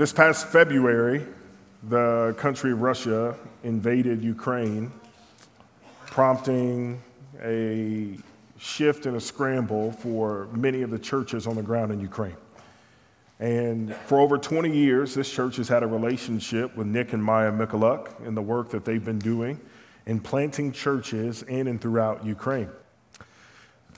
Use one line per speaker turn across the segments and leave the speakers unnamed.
This past February, the country of Russia invaded Ukraine, prompting a shift and a scramble for many of the churches on the ground in Ukraine. And for over 20 years, this church has had a relationship with Nick and Maya Mikuluk in the work that they've been doing in planting churches in and throughout Ukraine.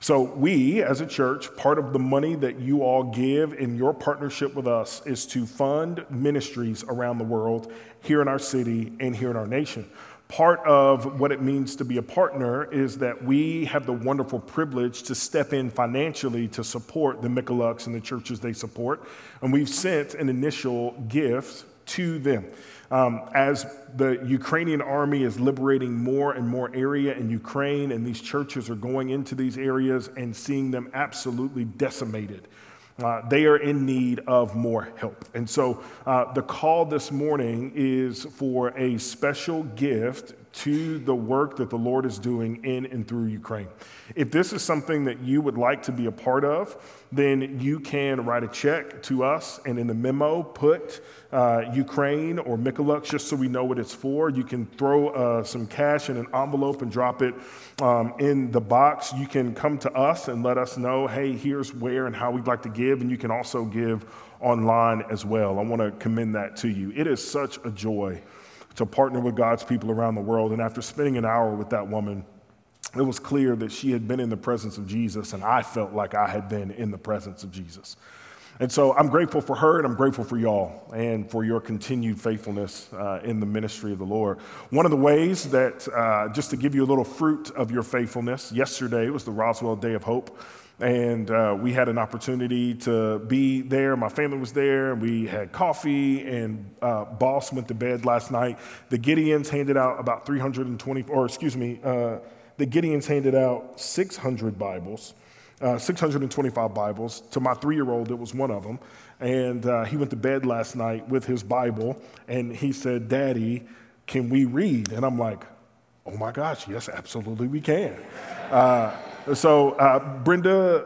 So, we as a church, part of the money that you all give in your partnership with us is to fund ministries around the world, here in our city, and here in our nation. Part of what it means to be a partner is that we have the wonderful privilege to step in financially to support the Mikuluks and the churches they support. And we've sent an initial gift to them. Um, as the Ukrainian army is liberating more and more area in Ukraine, and these churches are going into these areas and seeing them absolutely decimated. Uh, they are in need of more help. And so uh, the call this morning is for a special gift to the work that the Lord is doing in and through Ukraine. If this is something that you would like to be a part of, then you can write a check to us and in the memo put uh, Ukraine or Mikuluk just so we know what it's for. You can throw uh, some cash in an envelope and drop it um, in the box. You can come to us and let us know, hey, here's where and how we'd like to give. And you can also give online as well. I want to commend that to you. It is such a joy to partner with God's people around the world. And after spending an hour with that woman, it was clear that she had been in the presence of Jesus, and I felt like I had been in the presence of Jesus. And so I'm grateful for her, and I'm grateful for y'all and for your continued faithfulness uh, in the ministry of the Lord. One of the ways that, uh, just to give you a little fruit of your faithfulness, yesterday was the Roswell Day of Hope and uh, we had an opportunity to be there. My family was there, we had coffee. And uh, boss went to bed last night. The Gideons handed out about 320, or excuse me, uh, the Gideons handed out 600 Bibles, uh, 625 Bibles. To my three-year-old, it was one of them, and uh, he went to bed last night with his Bible, and he said, "Daddy, can we read?" And I'm like, "Oh my gosh, yes, absolutely, we can." So, uh, Brenda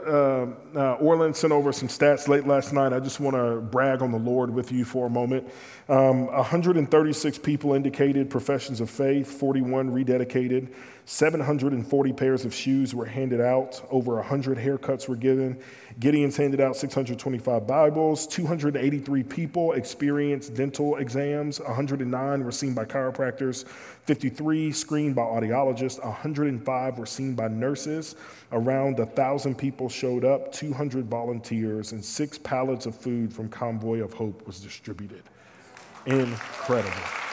uh, uh, Orland sent over some stats late last night. I just want to brag on the Lord with you for a moment. Um, 136 people indicated professions of faith, 41 rededicated, 740 pairs of shoes were handed out, over 100 haircuts were given. Gideon's handed out 625 Bibles, 283 people experienced dental exams, 109 were seen by chiropractors, 53 screened by audiologists, 105 were seen by nurses. Around 1,000 people showed up, 200 volunteers, and six pallets of food from Convoy of Hope was distributed. Incredible.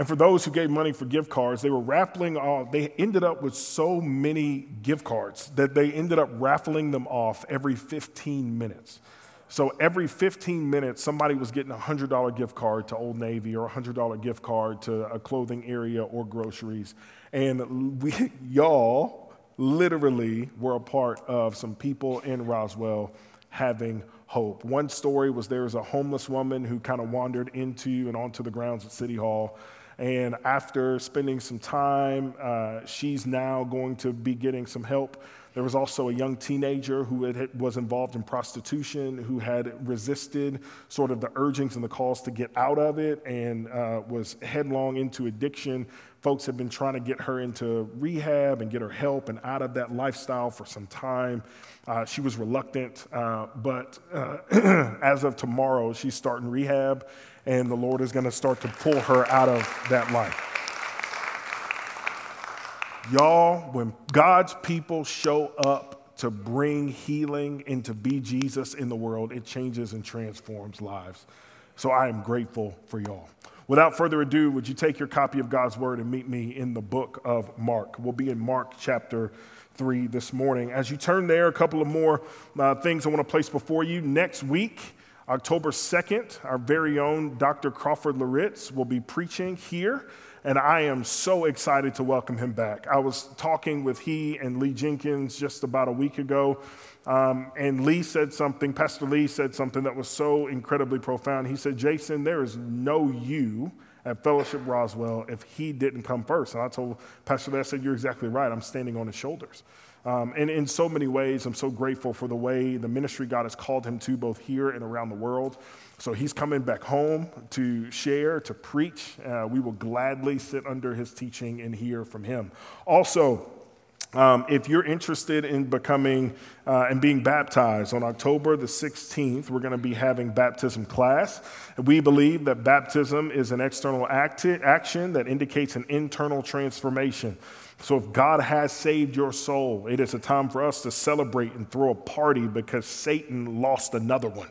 And for those who gave money for gift cards, they were raffling off. They ended up with so many gift cards that they ended up raffling them off every 15 minutes. So every 15 minutes, somebody was getting a $100 gift card to Old Navy or a $100 gift card to a clothing area or groceries. And we, y'all literally were a part of some people in Roswell having hope. One story was there was a homeless woman who kind of wandered into and onto the grounds at City Hall and after spending some time, uh, she's now going to be getting some help. There was also a young teenager who had, was involved in prostitution, who had resisted sort of the urgings and the calls to get out of it and uh, was headlong into addiction. Folks have been trying to get her into rehab and get her help and out of that lifestyle for some time. Uh, she was reluctant, uh, but uh, as of tomorrow, she's starting rehab and the Lord is going to start to pull her out of that life. Y'all, when God's people show up to bring healing and to be Jesus in the world, it changes and transforms lives. So I am grateful for y'all. Without further ado, would you take your copy of God's word and meet me in the book of Mark? We'll be in Mark chapter 3 this morning. As you turn there, a couple of more uh, things I want to place before you. Next week, October 2nd, our very own Dr. Crawford Loritts will be preaching here, and I am so excited to welcome him back. I was talking with he and Lee Jenkins just about a week ago, um, and Lee said something, Pastor Lee said something that was so incredibly profound. He said, Jason, there is no you at Fellowship Roswell if he didn't come first. And I told Pastor Lee, I said, You're exactly right. I'm standing on his shoulders. Um, and in so many ways, I'm so grateful for the way the ministry God has called him to, both here and around the world. So he's coming back home to share, to preach. Uh, we will gladly sit under his teaching and hear from him. Also, um, if you're interested in becoming uh, and being baptized on October the 16th, we're going to be having baptism class. We believe that baptism is an external act- action that indicates an internal transformation. So, if God has saved your soul, it is a time for us to celebrate and throw a party because Satan lost another one.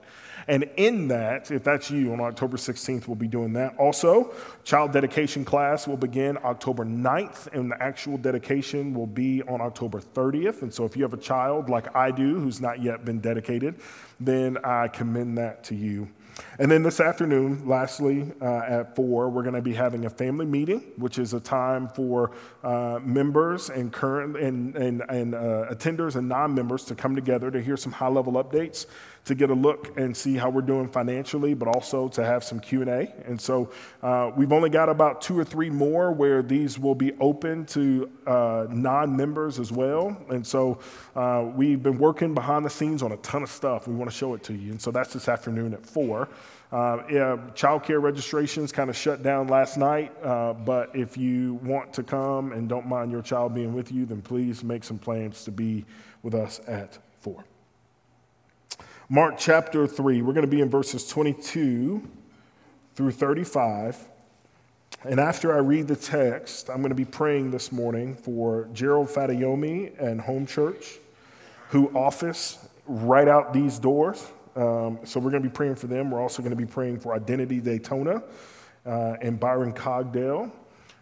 And in that, if that's you on October 16th, we'll be doing that. Also, child dedication class will begin October 9th, and the actual dedication will be on October 30th. And so, if you have a child like I do who's not yet been dedicated, then I commend that to you. And then this afternoon, lastly, uh, at four, we're going to be having a family meeting, which is a time for uh, members and current and, and, and uh, attenders and non-members to come together to hear some high-level updates, to get a look and see how we're doing financially, but also to have some Q&A. And so uh, we've only got about two or three more where these will be open to uh, non-members as well. And so uh, we've been working behind the scenes on a ton of stuff. We want to show it to you. And so that's this afternoon at four. Uh, yeah, childcare registrations kind of shut down last night, uh, but if you want to come and don't mind your child being with you, then please make some plans to be with us at 4. Mark chapter 3, we're going to be in verses 22 through 35. And after I read the text, I'm going to be praying this morning for Gerald Fadayomi and Home Church, who office right out these doors. Um, so we're going to be praying for them. We're also going to be praying for Identity Daytona uh, and Byron Cogdale,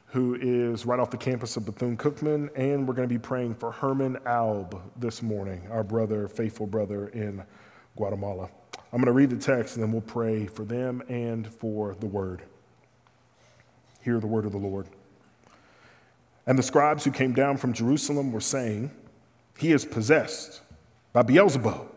who is right off the campus of Bethune Cookman. And we're going to be praying for Herman Alb this morning, our brother, faithful brother in Guatemala. I'm going to read the text and then we'll pray for them and for the word. Hear the word of the Lord. And the scribes who came down from Jerusalem were saying, He is possessed by Beelzebub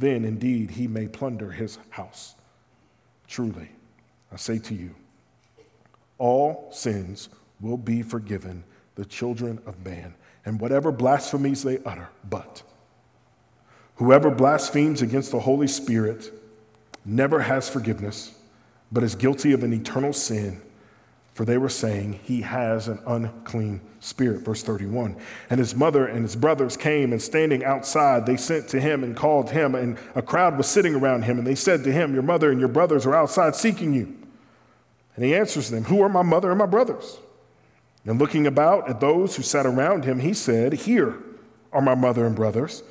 then indeed he may plunder his house. Truly, I say to you, all sins will be forgiven the children of man, and whatever blasphemies they utter. But whoever blasphemes against the Holy Spirit never has forgiveness, but is guilty of an eternal sin for they were saying, He has an unclean spirit. Verse 31. And his mother and his brothers came, and standing outside, they sent to him and called him, and a crowd was sitting around him. And they said to him, Your mother and your brothers are outside seeking you. And he answers them, Who are my mother and my brothers? And looking about at those who sat around him, he said, Here are my mother and brothers.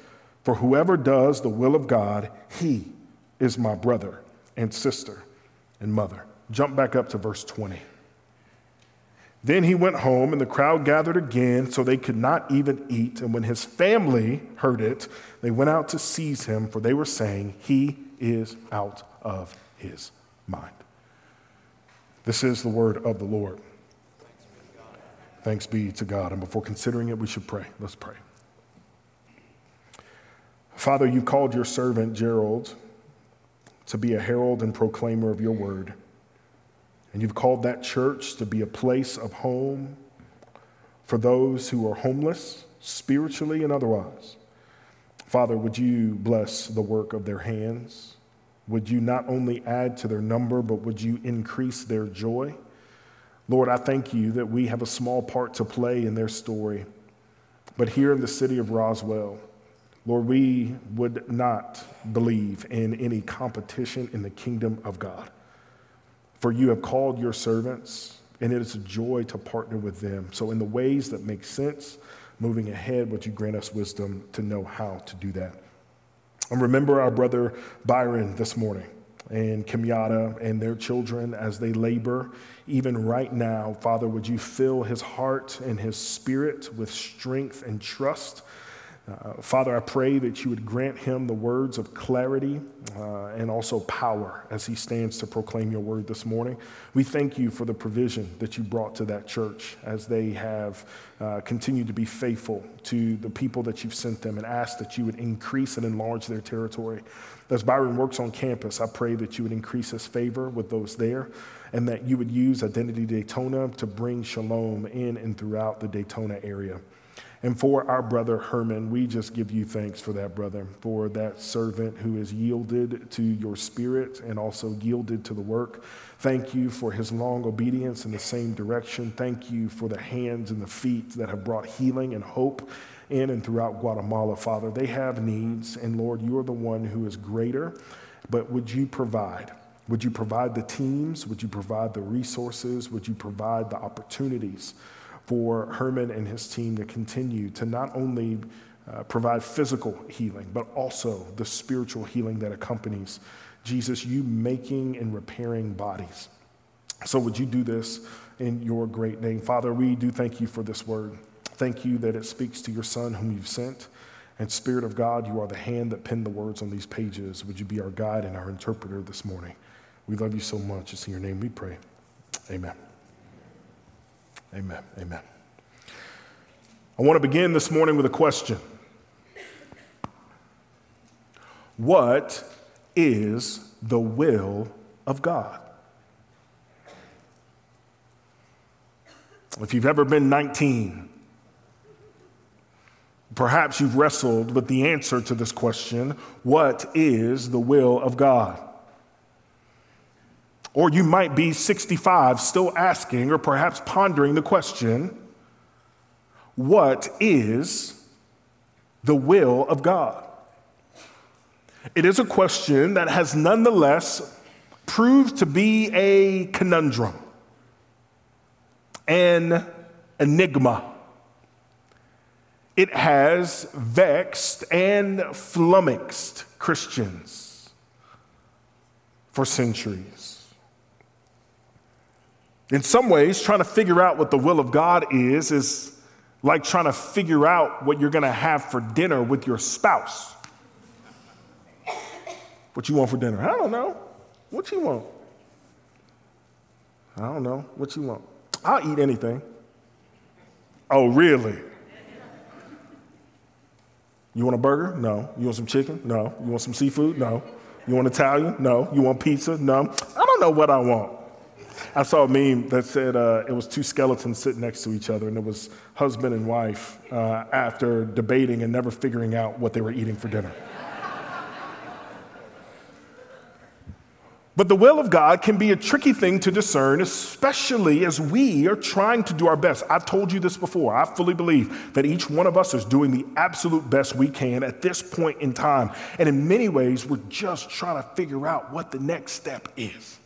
For whoever does the will of God, he is my brother and sister and mother. Jump back up to verse 20. Then he went home, and the crowd gathered again, so they could not even eat. And when his family heard it, they went out to seize him, for they were saying, He is out of his mind. This is the word of the Lord. Thanks be to God. And before considering it, we should pray. Let's pray. Father, you've called your servant Gerald to be a herald and proclaimer of your word. And you've called that church to be a place of home for those who are homeless, spiritually and otherwise. Father, would you bless the work of their hands? Would you not only add to their number, but would you increase their joy? Lord, I thank you that we have a small part to play in their story. But here in the city of Roswell, Lord, we would not believe in any competition in the kingdom of God. For you have called your servants, and it is a joy to partner with them. So, in the ways that make sense, moving ahead, would you grant us wisdom to know how to do that? And remember our brother Byron this morning and Kimyata and their children as they labor. Even right now, Father, would you fill his heart and his spirit with strength and trust Uh, Father, I pray that you would grant him the words of clarity uh, and also power as he stands to proclaim your word this morning. We thank you for the provision that you brought to that church as they have uh, continued to be faithful to the people that you've sent them and ask that you would increase and enlarge their territory. As Byron works on campus, I pray that you would increase his favor with those there and that you would use Identity Daytona to bring shalom in and throughout the Daytona area. And for our brother Herman, we just give you thanks for that brother, for that servant who has yielded to your spirit and also yielded to the work. Thank you for his long obedience in the same direction. Thank you for the hands and the feet that have brought healing and hope in and throughout Guatemala, Father. They have needs, and Lord, you're the one who is greater, but would you provide? Would you provide the teams? Would you provide the resources? Would you provide the opportunities? For Herman and his team to continue to not only uh, provide physical healing, but also the spiritual healing that accompanies Jesus, you making and repairing bodies. So, would you do this in your great name? Father, we do thank you for this word. Thank you that it speaks to your Son, whom you've sent. And, Spirit of God, you are the hand that penned the words on these pages. Would you be our guide and our interpreter this morning? We love you so much. It's in your name we pray. Amen. Amen. Amen. I want to begin this morning with a question What is the will of God? If you've ever been 19, perhaps you've wrestled with the answer to this question What is the will of God? Or you might be 65, still asking or perhaps pondering the question what is the will of God? It is a question that has nonetheless proved to be a conundrum, an enigma. It has vexed and flummoxed Christians for centuries. In some ways, trying to figure out what the will of God is is like trying to figure out what you're going to have for dinner with your spouse. What you want for dinner? I don't know. What you want? I don't know. What you want? I'll eat anything. Oh, really? You want a burger? No. You want some chicken? No. You want some seafood? No. You want Italian? No. You want pizza? No. I don't know what I want. I saw a meme that said uh, it was two skeletons sitting next to each other, and it was husband and wife uh, after debating and never figuring out what they were eating for dinner. But the will of God can be a tricky thing to discern, especially as we are trying to do our best. I've told you this before. I fully believe that each one of us is doing the absolute best we can at this point in time. And in many ways, we're just trying to figure out what the next step is.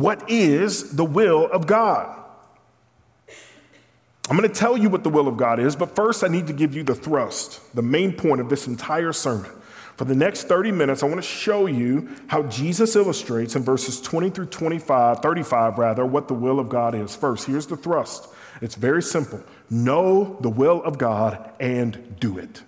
What is the will of God? I'm going to tell you what the will of God is, but first I need to give you the thrust, the main point of this entire sermon. For the next 30 minutes, I want to show you how Jesus illustrates in verses 20 through 25, 35 rather, what the will of God is. First, here's the thrust. It's very simple. Know the will of God and do it.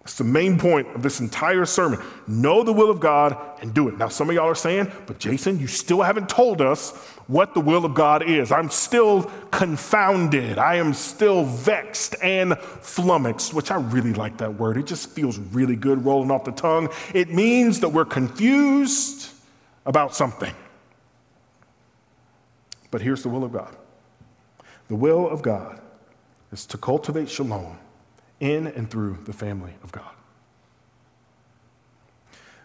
That's the main point of this entire sermon. Know the will of God and do it. Now, some of y'all are saying, but Jason, you still haven't told us what the will of God is. I'm still confounded. I am still vexed and flummoxed, which I really like that word. It just feels really good rolling off the tongue. It means that we're confused about something. But here's the will of God the will of God is to cultivate shalom in and through the family of God.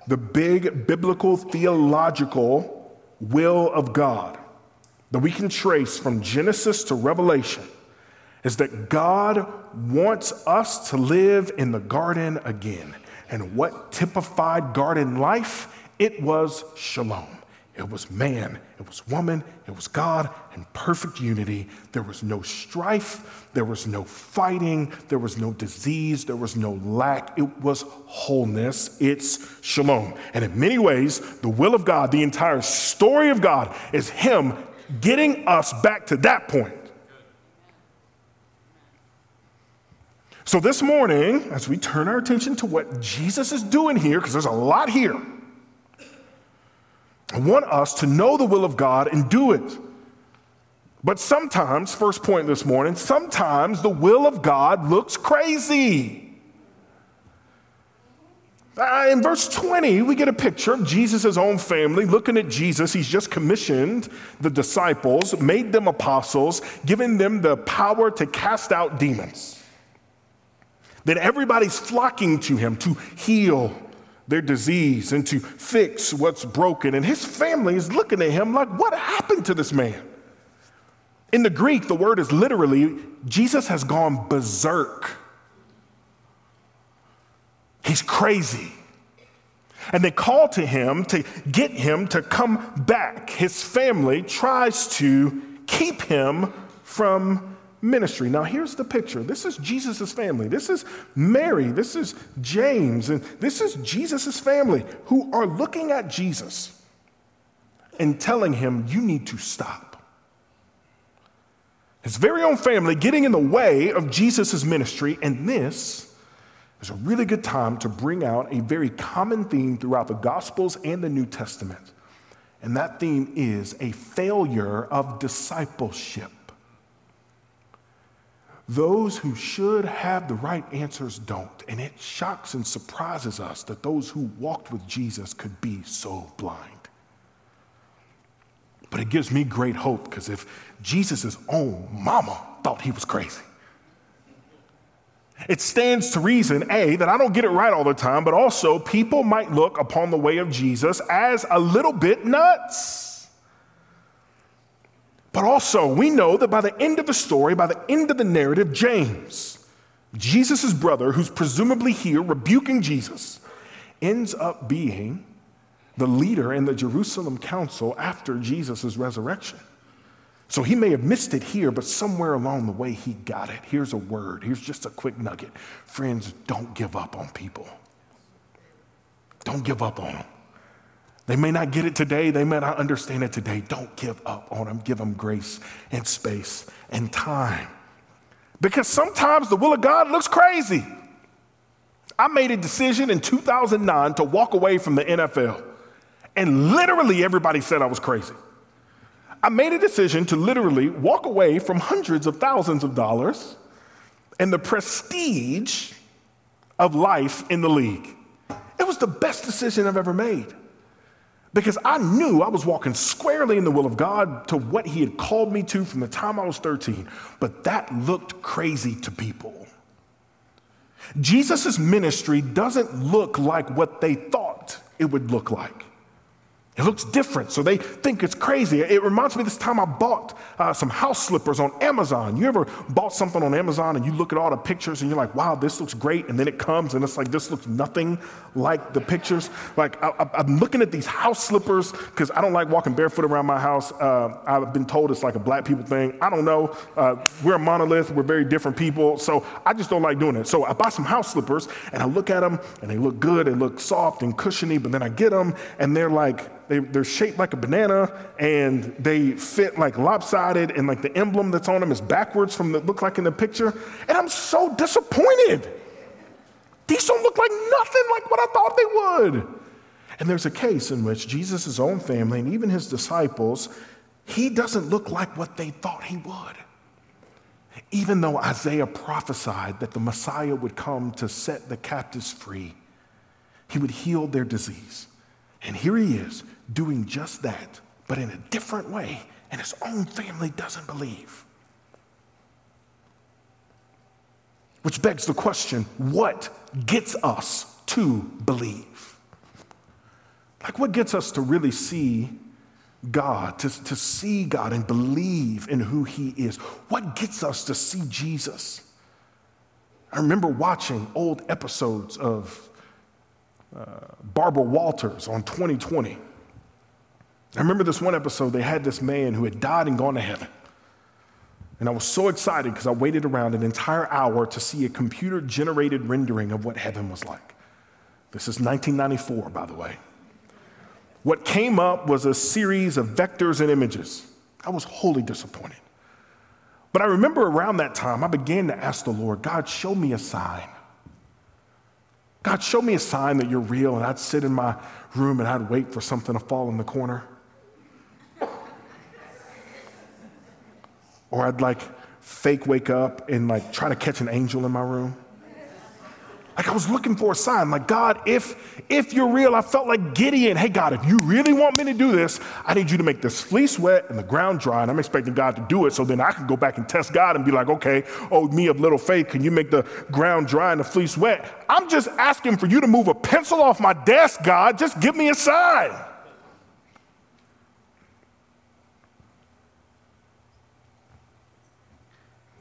The big biblical theological will of God that we can trace from Genesis to Revelation is that God wants us to live in the garden again. And what typified garden life? It was shalom. It was man, it was woman, it was God in perfect unity. There was no strife, there was no fighting, there was no disease, there was no lack. It was wholeness. It's shalom. And in many ways, the will of God, the entire story of God, is Him getting us back to that point. So, this morning, as we turn our attention to what Jesus is doing here, because there's a lot here, want us to know the will of God and do it. But sometimes, first point this morning, sometimes the will of God looks crazy. Uh, in verse 20, we get a picture of Jesus' own family looking at Jesus. He's just commissioned the disciples, made them apostles, given them the power to cast out demons. Then everybody's flocking to him to heal their disease and to fix what's broken. And his family is looking at him like, what happened to this man? In the Greek, the word is literally, Jesus has gone berserk. He's crazy. And they call to him to get him to come back. His family tries to keep him from ministry. Now, here's the picture this is Jesus' family. This is Mary. This is James. And this is Jesus' family who are looking at Jesus and telling him, You need to stop. His very own family getting in the way of Jesus' ministry, and this is a really good time to bring out a very common theme throughout the Gospels and the New Testament. And that theme is a failure of discipleship. Those who should have the right answers don't. And it shocks and surprises us that those who walked with Jesus could be so blind. But it gives me great hope because if Jesus' own mama thought he was crazy, it stands to reason, A, that I don't get it right all the time, but also people might look upon the way of Jesus as a little bit nuts. But also, we know that by the end of the story, by the end of the narrative, James, Jesus' brother, who's presumably here rebuking Jesus, ends up being the leader in the Jerusalem council after Jesus' resurrection. So he may have missed it here, but somewhere along the way he got it. Here's a word. Here's just a quick nugget. Friends, don't give up on people. Don't give up on them. They may not get it today, they may not understand it today. Don't give up on them. Give them grace and space and time. Because sometimes the will of God looks crazy. I made a decision in 2009 to walk away from the NFL, and literally everybody said I was crazy. I made a decision to literally walk away from hundreds of thousands of dollars and the prestige of life in the league. It was the best decision I've ever made because I knew I was walking squarely in the will of God to what He had called me to from the time I was 13. But that looked crazy to people. Jesus' ministry doesn't look like what they thought it would look like. It looks different, so they think it's crazy. It reminds me this time I bought uh, some house slippers on Amazon. You ever bought something on Amazon and you look at all the pictures and you're like, wow, this looks great. And then it comes and it's like, this looks nothing like the pictures. Like, I, am looking at these house slippers because I don't like walking barefoot around my house. Uh, I've been told it's like a black people thing. I don't know. Uh, we're a monolith, we're very different people. So I just don't like doing it. So I buy some house slippers and I look at them and they look good, they look soft and cushiony, but then I get them and they're like, they, they're shaped like a banana and they fit like lopsided and like the emblem that's on them is backwards from the look like in the picture. And I'm so disappointed. These don't look like nothing like what I thought they would. And there's a case in which Jesus' own family and even his disciples, he doesn't look like what they thought he would. Even though Isaiah prophesied that the Messiah would come to set the captives free, he would heal their disease. And here he is doing just that, but in a different way, and his own family doesn't believe. Which begs the question what gets us to believe? Like, what gets us to really see God, to, to see God and believe in who He is? What gets us to see Jesus? I remember watching old episodes of uh, Barbara Walters on 2020. I remember this one episode, they had this man who had died and gone to heaven. And I was so excited because I waited around an entire hour to see a computer generated rendering of what heaven was like. This is 1994, by the way. What came up was a series of vectors and images. I was wholly disappointed. But I remember around that time, I began to ask the Lord, God, show me a sign. God, show me a sign that you're real. And I'd sit in my room and I'd wait for something to fall in the corner. Or I'd like fake wake up and like try to catch an angel in my room. Like I was looking for a sign. Like, God, if if you're real, I felt like Gideon. Hey, God, if you really want me to do this, I need you to make this fleece wet and the ground dry. And I'm expecting God to do it. So then I can go back and test God and be like, okay, oh, me of little faith, can you make the ground dry and the fleece wet? I'm just asking for you to move a pencil off my desk, God. Just give me a sign.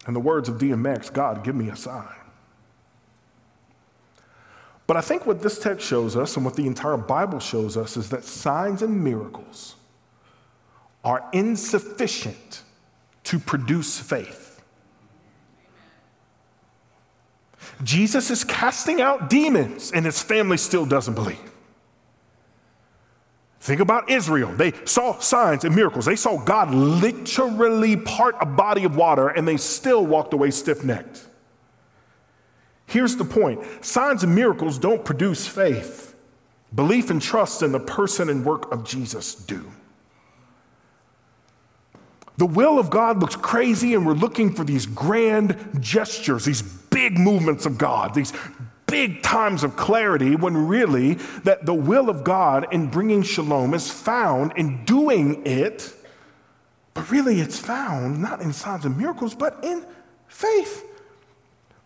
In the words of DMX, God, give me a sign. But I think what this text shows us and what the entire Bible shows us is that signs and miracles are insufficient to produce faith. Jesus is casting out demons and his family still doesn't believe. Think about Israel. They saw signs and miracles. They saw God literally part a body of water and they still walked away stiff necked. Here's the point signs and miracles don't produce faith, belief and trust in the person and work of Jesus do. The will of God looks crazy, and we're looking for these grand gestures, these big movements of God, these big times of clarity, when really that the will of God in bringing shalom is found in doing it, but really it's found not in signs and miracles, but in faith.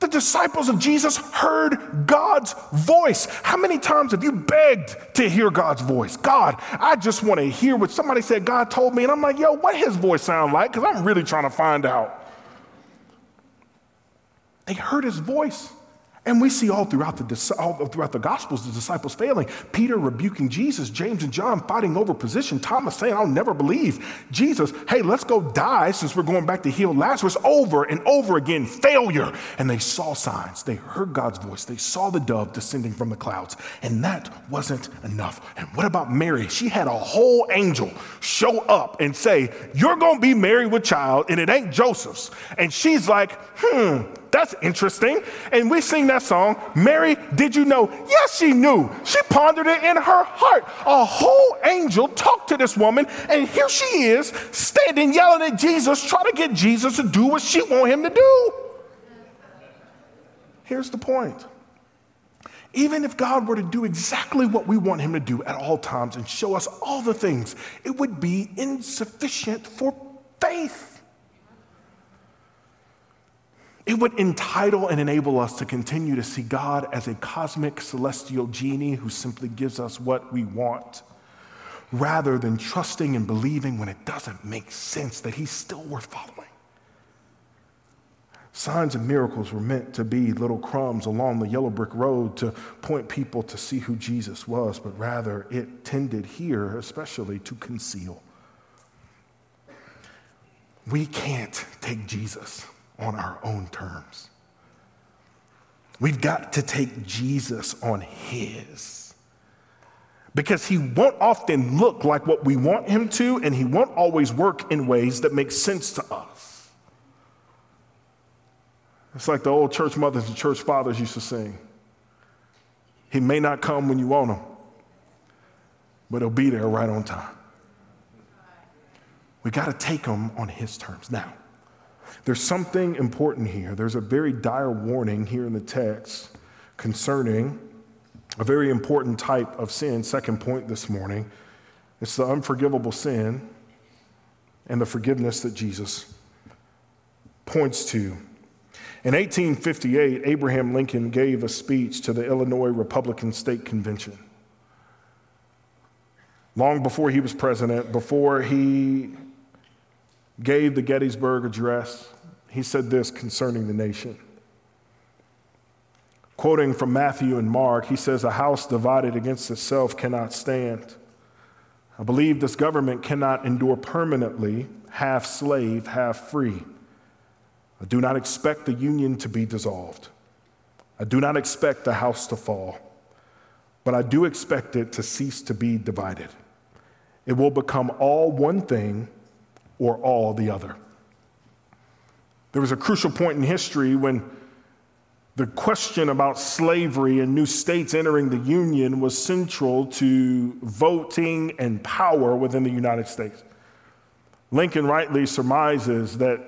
The disciples of Jesus heard God's voice. How many times have you begged to hear God's voice? God, I just want to hear what somebody said God told me. And I'm like, yo, what his voice sound like? Because I'm really trying to find out. They heard his voice. And we see all throughout the, all throughout the Gospels the disciples failing. Peter rebuking Jesus, James and John fighting over position, Thomas saying, I'll never believe. Jesus, hey, let's go die since we're going back to heal Lazarus over and over again. Failure. And they saw signs. They heard God's voice. They saw the dove descending from the clouds. And that wasn't enough. And what about Mary? She had a whole angel show up and say, You're going to be married with child, and it ain't Joseph's. And she's like, Hmm, that's interesting. And we sing that song, Mary, did you know? Yes, she knew. She pondered it in her heart. A whole angel talked to this woman, and here she is standing yelling at Jesus, trying to get Jesus to do what she want him to do. Here's the point. Even if God were to do exactly what we want him to do at all times and show us all the things, it would be insufficient for faith. It would entitle and enable us to continue to see God as a cosmic celestial genie who simply gives us what we want, rather than trusting and believing when it doesn't make sense that He's still worth following. Signs and miracles were meant to be little crumbs along the yellow brick road to point people to see who Jesus was, but rather it tended here, especially, to conceal. We can't take Jesus on our own terms. We've got to take Jesus on His. Because He won't often look like what we want Him to, and He won't always work in ways that make sense to us. It's like the old church mothers and church fathers used to sing He may not come when you want Him, but He'll be there right on time. We got to take Him on His terms. Now, there's something important here. There's a very dire warning here in the text concerning a very important type of sin. Second point this morning it's the unforgivable sin and the forgiveness that Jesus points to. In 1858, Abraham Lincoln gave a speech to the Illinois Republican State Convention. Long before he was president, before he gave the Gettysburg Address, he said this concerning the nation. Quoting from Matthew and Mark, he says, A house divided against itself cannot stand. I believe this government cannot endure permanently, half slave, half free. I do not expect the union to be dissolved. I do not expect the house to fall, but I do expect it to cease to be divided. It will become all one thing or all the other. There was a crucial point in history when the question about slavery and new states entering the Union was central to voting and power within the United States. Lincoln rightly surmises that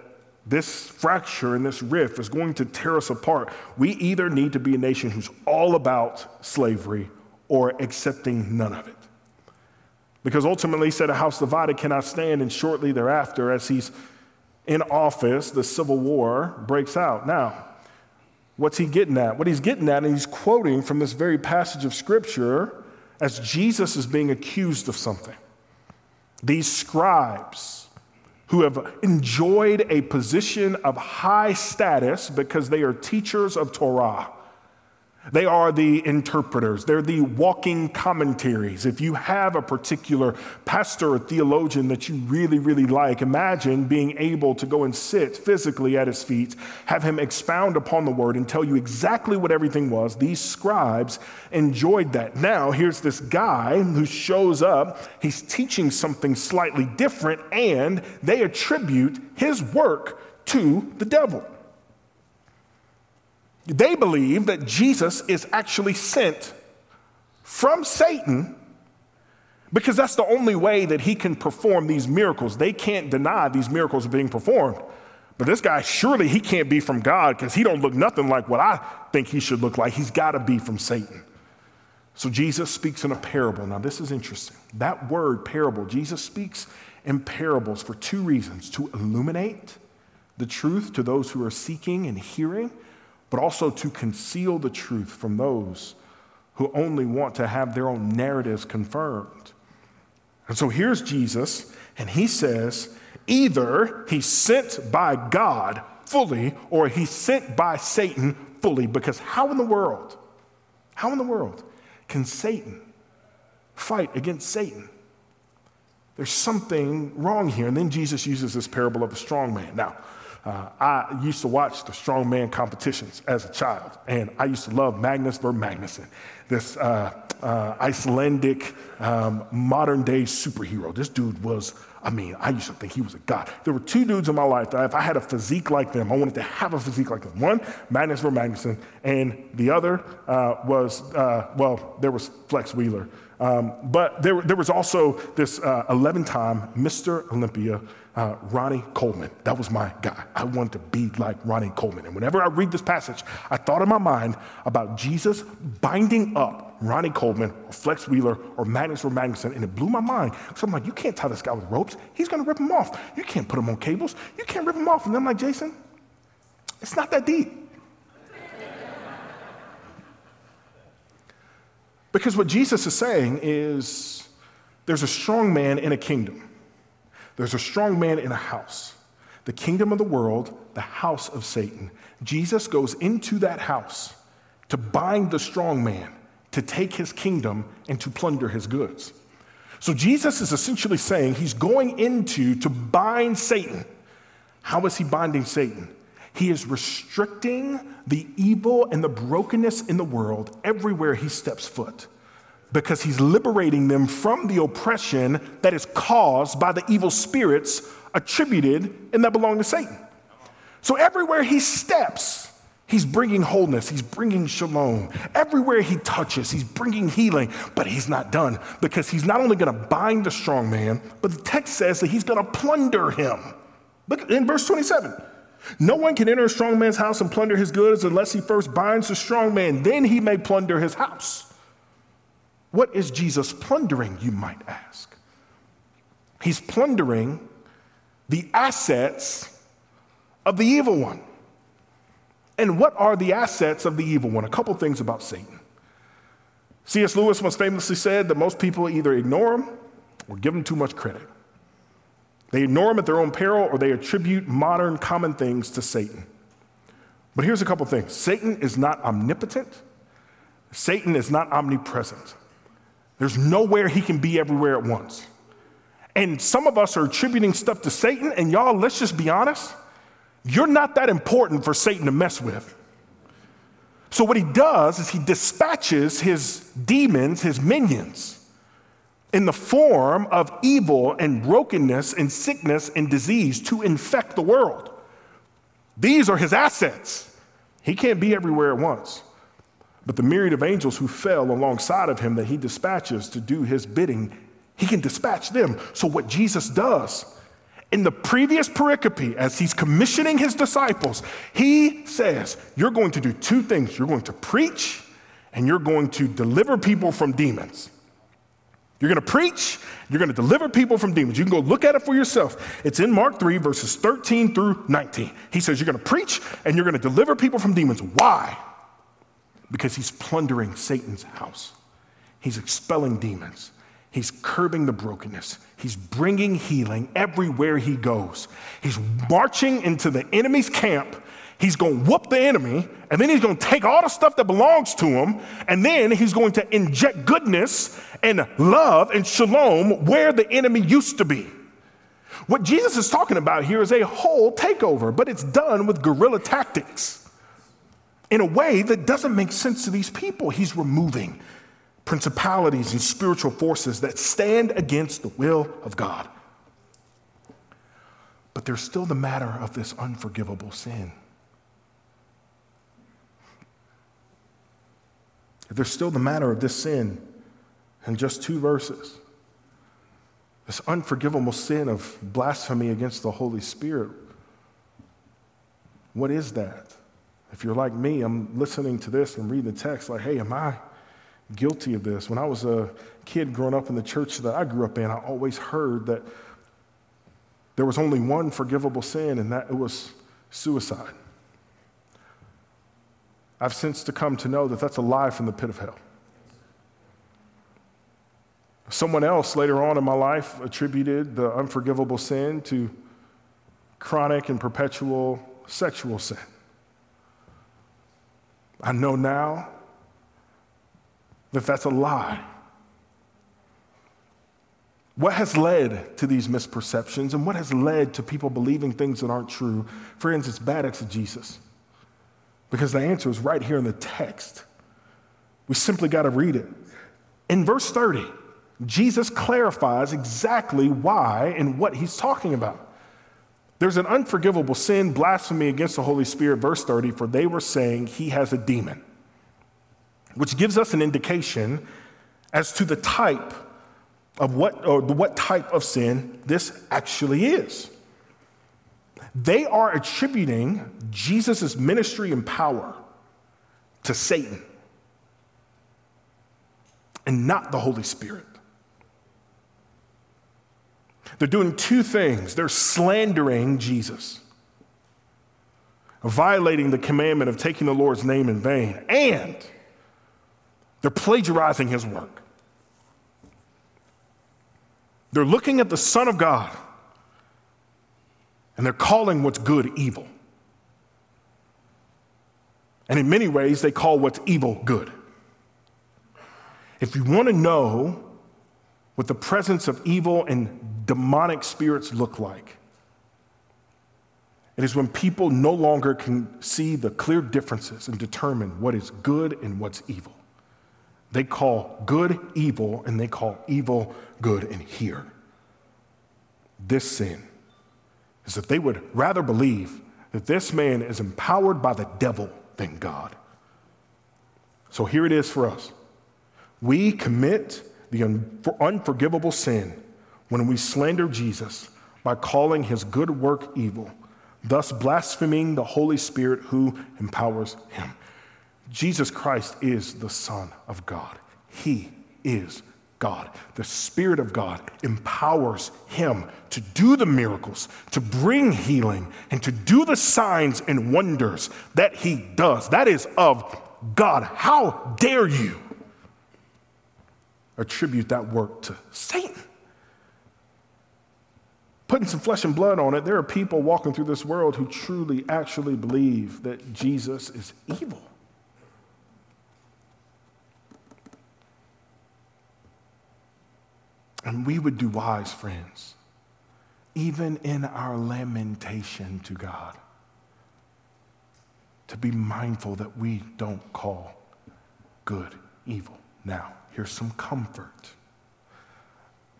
this fracture and this rift is going to tear us apart. We either need to be a nation who's all about slavery or accepting none of it. Because ultimately, he said, a house divided cannot stand, and shortly thereafter, as he's in office, the Civil War breaks out. Now, what's he getting at? What he's getting at, and he's quoting from this very passage of Scripture as Jesus is being accused of something. These scribes, who have enjoyed a position of high status because they are teachers of Torah they are the interpreters. They're the walking commentaries. If you have a particular pastor or theologian that you really, really like, imagine being able to go and sit physically at his feet, have him expound upon the word, and tell you exactly what everything was. These scribes enjoyed that. Now, here's this guy who shows up. He's teaching something slightly different, and they attribute his work to the devil. They believe that Jesus is actually sent from Satan because that's the only way that he can perform these miracles. They can't deny these miracles are being performed. But this guy, surely he can't be from God because he don't look nothing like what I think he should look like. He's got to be from Satan. So Jesus speaks in a parable. Now, this is interesting. That word, parable, Jesus speaks in parables for two reasons to illuminate the truth to those who are seeking and hearing, but also to conceal the truth from those who only want to have their own narratives confirmed. And so here's Jesus, and he says either he's sent by God fully or he's sent by Satan fully, because how in the world, how in the world can Satan fight against Satan? There's something wrong here. And then Jesus uses this parable of the strong man. Now, uh, I used to watch the strongman competitions as a child, and I used to love Magnus Ver Magnusson, this uh, uh, Icelandic um, modern day superhero. This dude was, I mean, I used to think he was a god. There were two dudes in my life that if I had a physique like them, I wanted to have a physique like them. One, Magnus Ver Magnusson, and the other uh, was, uh, well, there was Flex Wheeler. Um, but there, there was also this 11 uh, time Mr. Olympia uh, Ronnie Coleman. That was my guy. I wanted to be like Ronnie Coleman. And whenever I read this passage, I thought in my mind about Jesus binding up Ronnie Coleman or Flex Wheeler or Magnus Ver Magnusson, and it blew my mind. So I'm like, you can't tie this guy with ropes. He's going to rip him off. You can't put him on cables. You can't rip him off. And I'm like, Jason, it's not that deep. because what Jesus is saying is there's a strong man in a kingdom. There's a strong man in a house, the kingdom of the world, the house of Satan. Jesus goes into that house to bind the strong man, to take his kingdom, and to plunder his goods. So Jesus is essentially saying he's going into to bind Satan. How is he binding Satan? He is restricting the evil and the brokenness in the world everywhere he steps foot because he's liberating them from the oppression that is caused by the evil spirits attributed and that belong to Satan. So everywhere he steps, he's bringing wholeness, he's bringing shalom. Everywhere he touches, he's bringing healing, but he's not done because he's not only going to bind the strong man, but the text says that he's going to plunder him. Look in verse 27. No one can enter a strong man's house and plunder his goods unless he first binds the strong man, then he may plunder his house. What is Jesus plundering, you might ask? He's plundering the assets of the evil one. And what are the assets of the evil one? A couple things about Satan. C.S. Lewis once famously said that most people either ignore him or give him too much credit. They ignore him at their own peril or they attribute modern common things to Satan. But here's a couple things Satan is not omnipotent, Satan is not omnipresent. There's nowhere he can be everywhere at once. And some of us are attributing stuff to Satan, and y'all, let's just be honest. You're not that important for Satan to mess with. So, what he does is he dispatches his demons, his minions, in the form of evil and brokenness and sickness and disease to infect the world. These are his assets. He can't be everywhere at once. But the myriad of angels who fell alongside of him that he dispatches to do his bidding, he can dispatch them. So, what Jesus does in the previous pericope, as he's commissioning his disciples, he says, You're going to do two things. You're going to preach and you're going to deliver people from demons. You're going to preach, you're going to deliver people from demons. You can go look at it for yourself. It's in Mark 3, verses 13 through 19. He says, You're going to preach and you're going to deliver people from demons. Why? Because he's plundering Satan's house, he's expelling demons, he's curbing the brokenness, he's bringing healing everywhere he goes. He's marching into the enemy's camp. He's going to whoop the enemy, and then he's going to take all the stuff that belongs to him, and then he's going to inject goodness and love and shalom where the enemy used to be. What Jesus is talking about here is a whole takeover, but it's done with guerrilla tactics in a way that doesn't make sense to these people. He's removing principalities and spiritual forces that stand against the will of God. But there's still the matter of this unforgivable sin. There's still the matter of this sin in just two verses. This unforgivable sin of blasphemy against the Holy Spirit. What is that? If you're like me, I'm listening to this and reading the text like, hey, am I guilty of this? When I was a kid growing up in the church that I grew up in, I always heard that there was only one forgivable sin, and that it was suicide. I've since to come to know that that's a lie from the pit of hell. Someone else later on in my life attributed the unforgivable sin to chronic and perpetual sexual sin. I know now that that's a lie. What has led to these misperceptions and what has led to people believing things that aren't true? Friends, it's bad exegesis. Because the answer is right here in the text. We simply got to read it. In verse 30, Jesus clarifies exactly why and what he's talking about. There's an unforgivable sin, blasphemy against the Holy Spirit, verse 30, for they were saying he has a demon, which gives us an indication as to the type of what, or what type of sin this actually is. They are attributing Jesus' ministry and power to Satan and not the Holy Spirit. They're doing two things they're slandering Jesus, violating the commandment of taking the Lord's name in vain, and they're plagiarizing his work. They're looking at the Son of God and they're calling what's good evil. And in many ways, they call what's evil good. If you want to know what the presence of evil and demonic spirits look like, it is when people no longer can see the clear differences and determine what is good and what's evil. They call good evil and they call evil good. And here, this sin is that they would rather believe that this man is empowered by the devil than God. So here it is for us. We commit the unforgivable sin when we slander Jesus by calling his good work evil, thus blaspheming the Holy Spirit who empowers him. Jesus Christ is the Son of God. He is God. The Spirit of God empowers him to do the miracles, to bring healing, and to do the signs and wonders that he does. That is of God. How dare you attribute that work to Satan? Putting some flesh and blood on it, there are people walking through this world who truly, actually believe that Jesus is evil. And we would do wise, friends, even in our lamentation to God, to be mindful that we don't call good evil. Now, here's some comfort.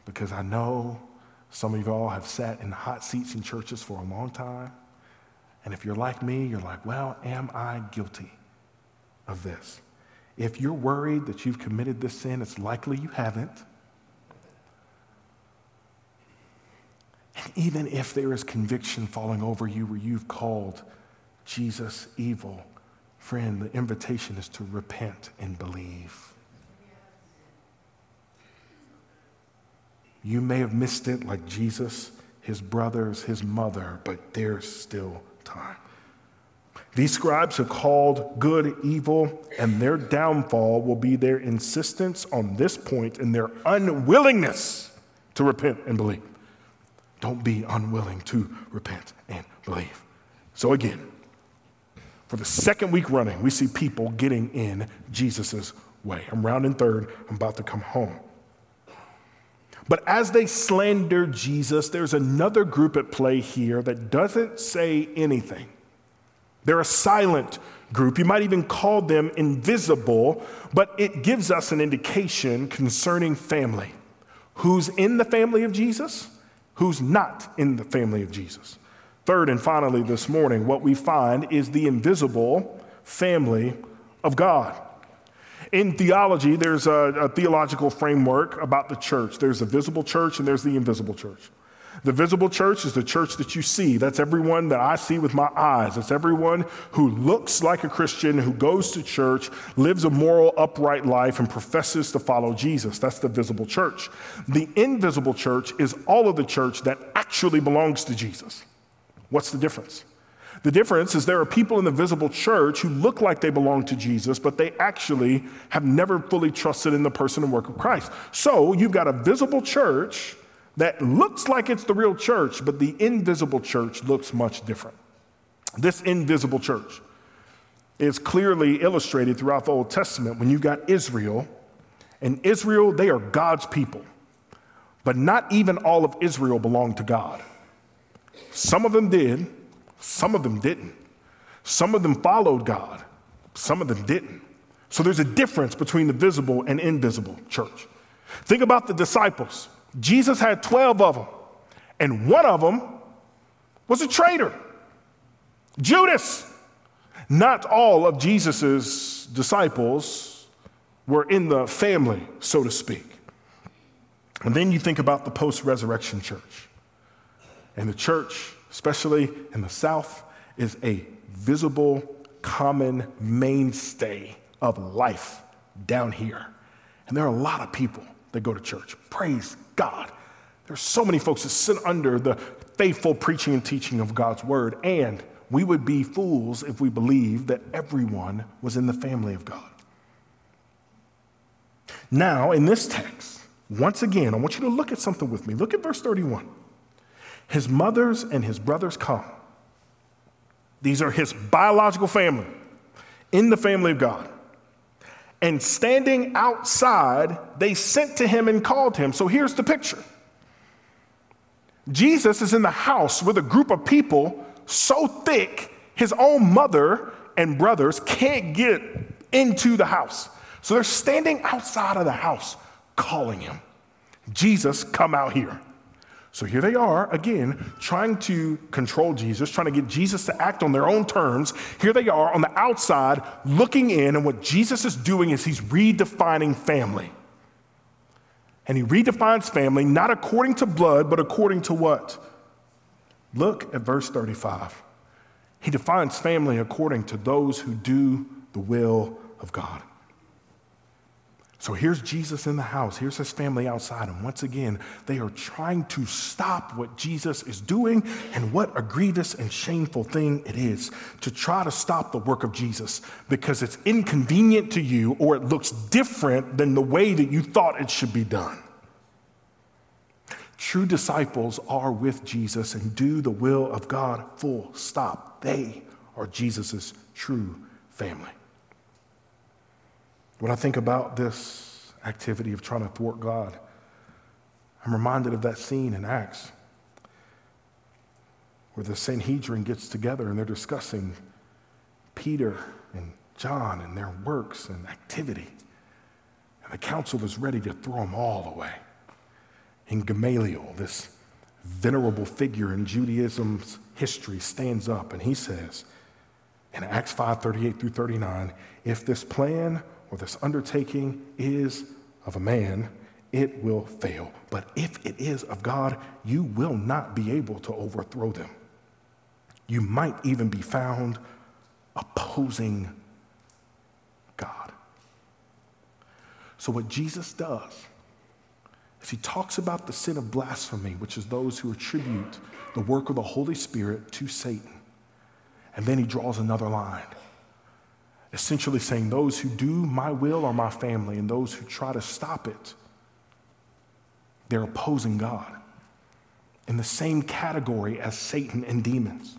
Because I know some of y'all have sat in hot seats in churches for a long time, And if you're like me, you're like, well, am I guilty of this? If you're worried that you've committed this sin, it's likely you haven't. And even if there is conviction falling over you where you've called Jesus evil, friend, the invitation is to repent and believe. You may have missed it like Jesus, his brothers, his mother, but there's still time. These scribes are called good evil, and their downfall will be their insistence on this point and their unwillingness to repent and believe. Don't be unwilling to repent and believe. So, again, for the second week running, we see people getting in Jesus' way. I'm rounding third, I'm about to come home. But as they slander Jesus, there's another group at play here that doesn't say anything. They're a silent group. You might even call them invisible, but it gives us an indication concerning family. Who's in the family of Jesus? Who's not in the family of Jesus? Third and finally, this morning, what we find is the invisible family of God. In theology, there's a, a, theological framework about the church. There's a visible church and there's the invisible church. The visible church is the church that you see. That's everyone that I see with my eyes. It's everyone who looks like a Christian, who goes to church, lives a moral, upright life, and professes to follow Jesus. That's the visible church. The invisible church is all of the church that actually belongs to Jesus. What's the difference? The difference is there are people in the visible church who look like they belong to Jesus, but they actually have never fully trusted in the person and work of Christ. So you've got a visible church that looks like it's the real church, but the invisible church looks much different. This invisible church is clearly illustrated throughout the Old Testament when you've got Israel. And Israel, they are God's people. But not even all of Israel belonged to God. Some of them did, some of them didn't. Some of them followed God, some of them didn't. So there's a difference between the visible and invisible church. Think about the disciples. Jesus had 12 of them, and one of them was a traitor Judas. Not all of Jesus' disciples were in the family, so to speak. And then you think about the post resurrection church. And the church especially in the South, is a visible, common mainstay of life down here. And there are a lot of people that go to church. Praise God. There's so many folks that sit under the faithful preaching and teaching of God's word. And we would be fools if we believed that everyone was in the family of God. Now, in this text, once again, I want you to look at something with me. Look at verse 31. His mothers and his brothers come. These are his biological family in the family of God. And standing outside, they sent to him and called him. So here's the picture Jesus is in the house with a group of people so thick, his own mother and brothers can't get into the house. So they're standing outside of the house calling him. Jesus, come out here. So here they are, again, trying to control Jesus, trying to get Jesus to act on their own terms. Here they are on the outside looking in, and what Jesus is doing is he's redefining family. And he redefines family not according to blood, but according to what? Look at verse 35. He defines family according to those who do the will of God. So here's Jesus in the house. Here's his family outside. And once again, they are trying to stop what Jesus is doing. And what a grievous and shameful thing it is to try to stop the work of Jesus because it's inconvenient to you or it looks different than the way that you thought it should be done. True disciples are with Jesus and do the will of God, full stop. They are Jesus' true family. When I think about this activity of trying to thwart God, I'm reminded of that scene in Acts where the Sanhedrin gets together and they're discussing Peter and John and their works and activity. And the council is ready to throw them all away. And Gamaliel, this venerable figure in Judaism's history, stands up and he says in Acts 5 38 through 39, if this plan or this undertaking is of a man, it will fail. But if it is of God, you will not be able to overthrow them. You might even be found opposing God. So, what Jesus does is he talks about the sin of blasphemy, which is those who attribute the work of the Holy Spirit to Satan. And then he draws another line, essentially saying, Those who do my will are my family, and those who try to stop it, they're opposing God in the same category as Satan and demons.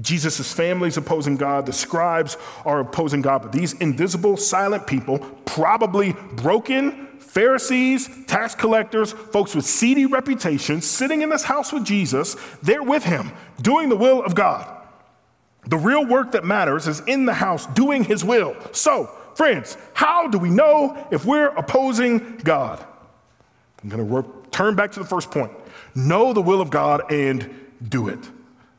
Jesus' family is opposing God, the scribes are opposing God, but these invisible, silent people, probably broken Pharisees, tax collectors, folks with seedy reputations, sitting in this house with Jesus, they're with him, doing the will of God. The real work that matters is in the house, doing his will. So, friends, how do we know if we're opposing God? I'm going to turn back to the first point know the will of God and do it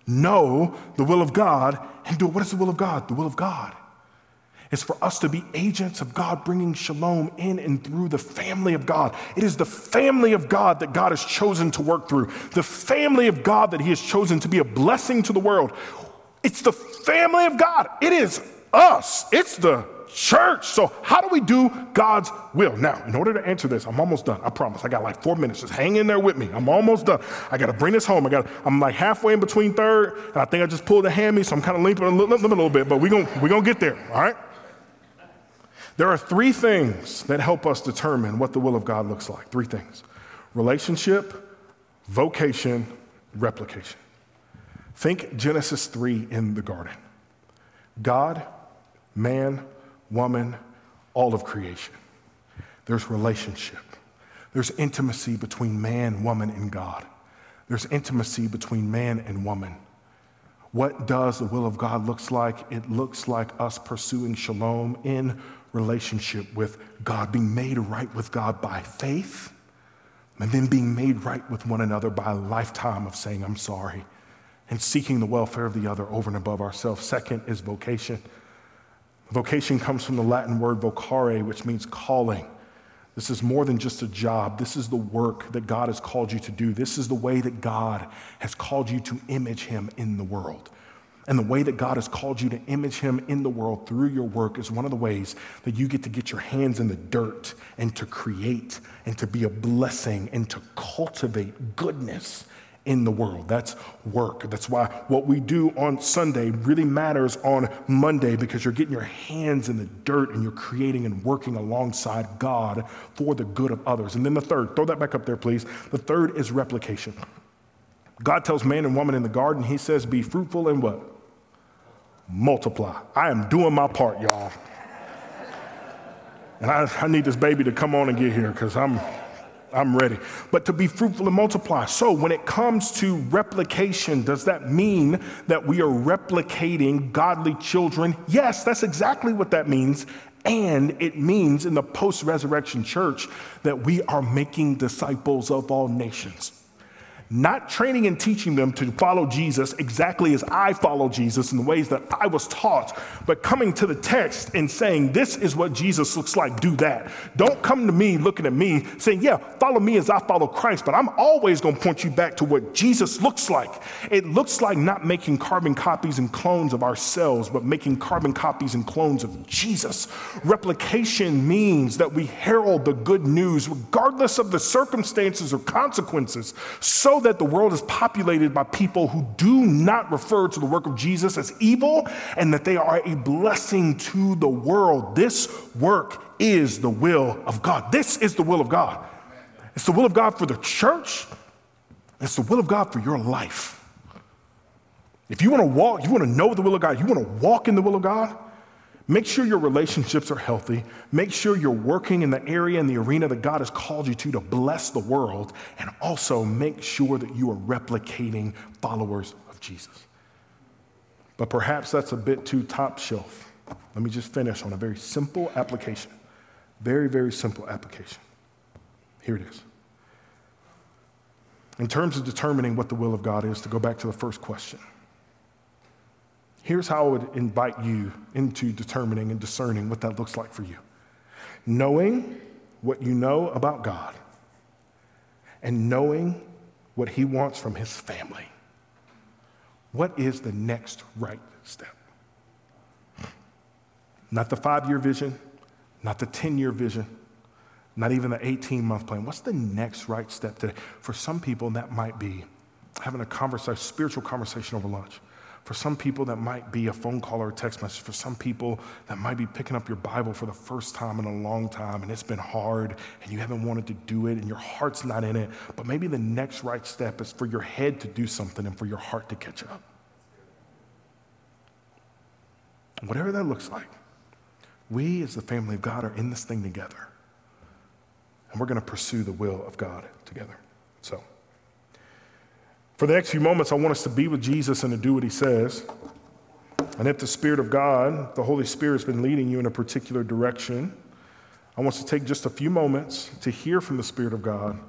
know the will of God and do it. What is the will of God? The will of God is for us to be agents of God, bringing shalom in and through the family of God. It is the family of God that God has chosen to work through, the family of God that He has chosen to be a blessing to the world. It's the family of God. It is us. It's the church. So, how do we do God's will? Now, in order to answer this, I'm almost done. I promise. I got like four minutes. Just hang in there with me. I'm almost done. I got to bring this home. I got. I'm like halfway in between third, and I think I just pulled a hammy, so I'm kind of limping a little, a little bit. But we're gonna we're gonna get there. All right. There are three things that help us determine what the will of God looks like. Three things: relationship, vocation, replication. Think Genesis 3 in the garden. God, man, woman, all of creation. There's relationship. There's intimacy between man, woman, and God. There's intimacy between man and woman. What does the will of God looks like? It looks like us pursuing shalom in relationship with God, being made right with God by faith, and then being made right with one another by a lifetime of saying, I'm sorry, and seeking the welfare of the other over and above ourselves. Second is vocation. Vocation comes from the Latin word vocare, which means calling. This is more than just a job. This is the work that God has called you to do. This is the way that God has called you to image Him in the world. And the way that God has called you to image Him in the world through your work is one of the ways that you get to get your hands in the dirt and to create and to be a blessing and to cultivate goodness in the world. That's work. That's why what we do on Sunday really matters on Monday because you're getting your hands in the dirt and you're creating and working alongside God for the good of others. And then the third, throw that back up there, please. The third is replication. God tells man and woman in the garden, He says, Be fruitful and what? Multiply. I am doing my part, y'all. And I, I need this baby to come on and get here because I'm I'm ready. But to be fruitful and multiply. So when it comes to replication, does that mean that we are replicating godly children? Yes, that's exactly what that means. And it means in the post resurrection church that we are making disciples of all nations not training and teaching them to follow Jesus exactly as I follow Jesus in the ways that I was taught, but coming to the text and saying, This is what Jesus looks like, do that. Don't come to me looking at me saying, Yeah, follow me as I follow Christ, but I'm always going to point you back to what Jesus looks like. It looks like not making carbon copies and clones of ourselves, but making carbon copies and clones of Jesus. Replication means that we herald the good news regardless of the circumstances or consequences. That the world is populated by people who do not refer to the work of Jesus as evil and that they are a blessing to the world. This work is the will of God. This is the will of God. It's the will of God for the church, it's the will of God for your life. If you want to walk, you want to know the will of God, you want to walk in the will of God, Make sure your relationships are healthy. Make sure you're working in the area and the arena that God has called you to to bless the world. And also make sure that you are replicating followers of Jesus. But perhaps that's a bit too top shelf. Let me just finish on a very simple application. Very, very simple application. Here it is. In terms of determining what the will of God is, to go back to the first question, here's how I would invite you into determining and discerning what that looks like for you. Knowing what you know about God and knowing what He wants from His family. What is the next right step? Not the five year vision, not the 10 year vision, not even the 18 month plan. What's the next right step today? For some people, that might be having a conversation, spiritual conversation over lunch. For some people, that might be a phone call or a text message. For some people, that might be picking up your Bible for the first time in a long time and it's been hard and you haven't wanted to do it and your heart's not in it. But maybe the next right step is for your head to do something and for your heart to catch up. Whatever that looks like, we as the family of God are in this thing together. And we're going to pursue the will of God together. So, for the next few moments, I want us to be with Jesus and to do what he says. And if the Spirit of God, the Holy Spirit, has been leading you in a particular direction, I want us to take just a few moments to hear from the Spirit of God,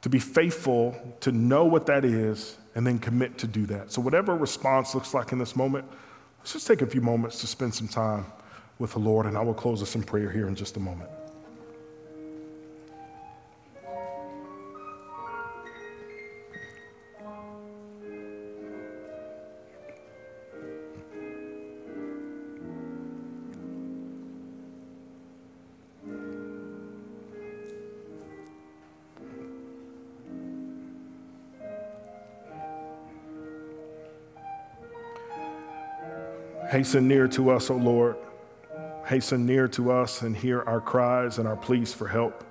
to be faithful, to know what that is, and then commit to do that. So, whatever response looks like in this moment, let's just take a few moments to spend some time with the Lord, and I will close us in prayer here in just a moment. Hasten near to us, O Lord. Hasten near to us and hear our cries and our pleas for help.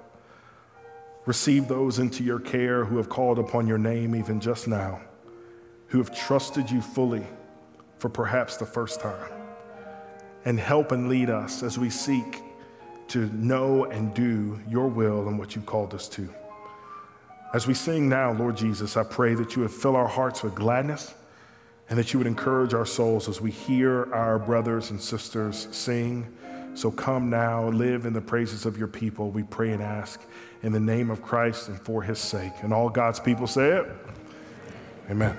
Receive those into your care who have called upon your name even just now, who have trusted you fully for perhaps the first time. And help and lead us as we seek to know and do your will and what you've called us to. As we sing now, Lord Jesus, I pray that you would fill our hearts with gladness and that you would encourage our souls as we hear our brothers and sisters sing. So come now, live in the praises of your people, we pray and ask in the name of Christ and for his sake. And all God's people say it. Amen.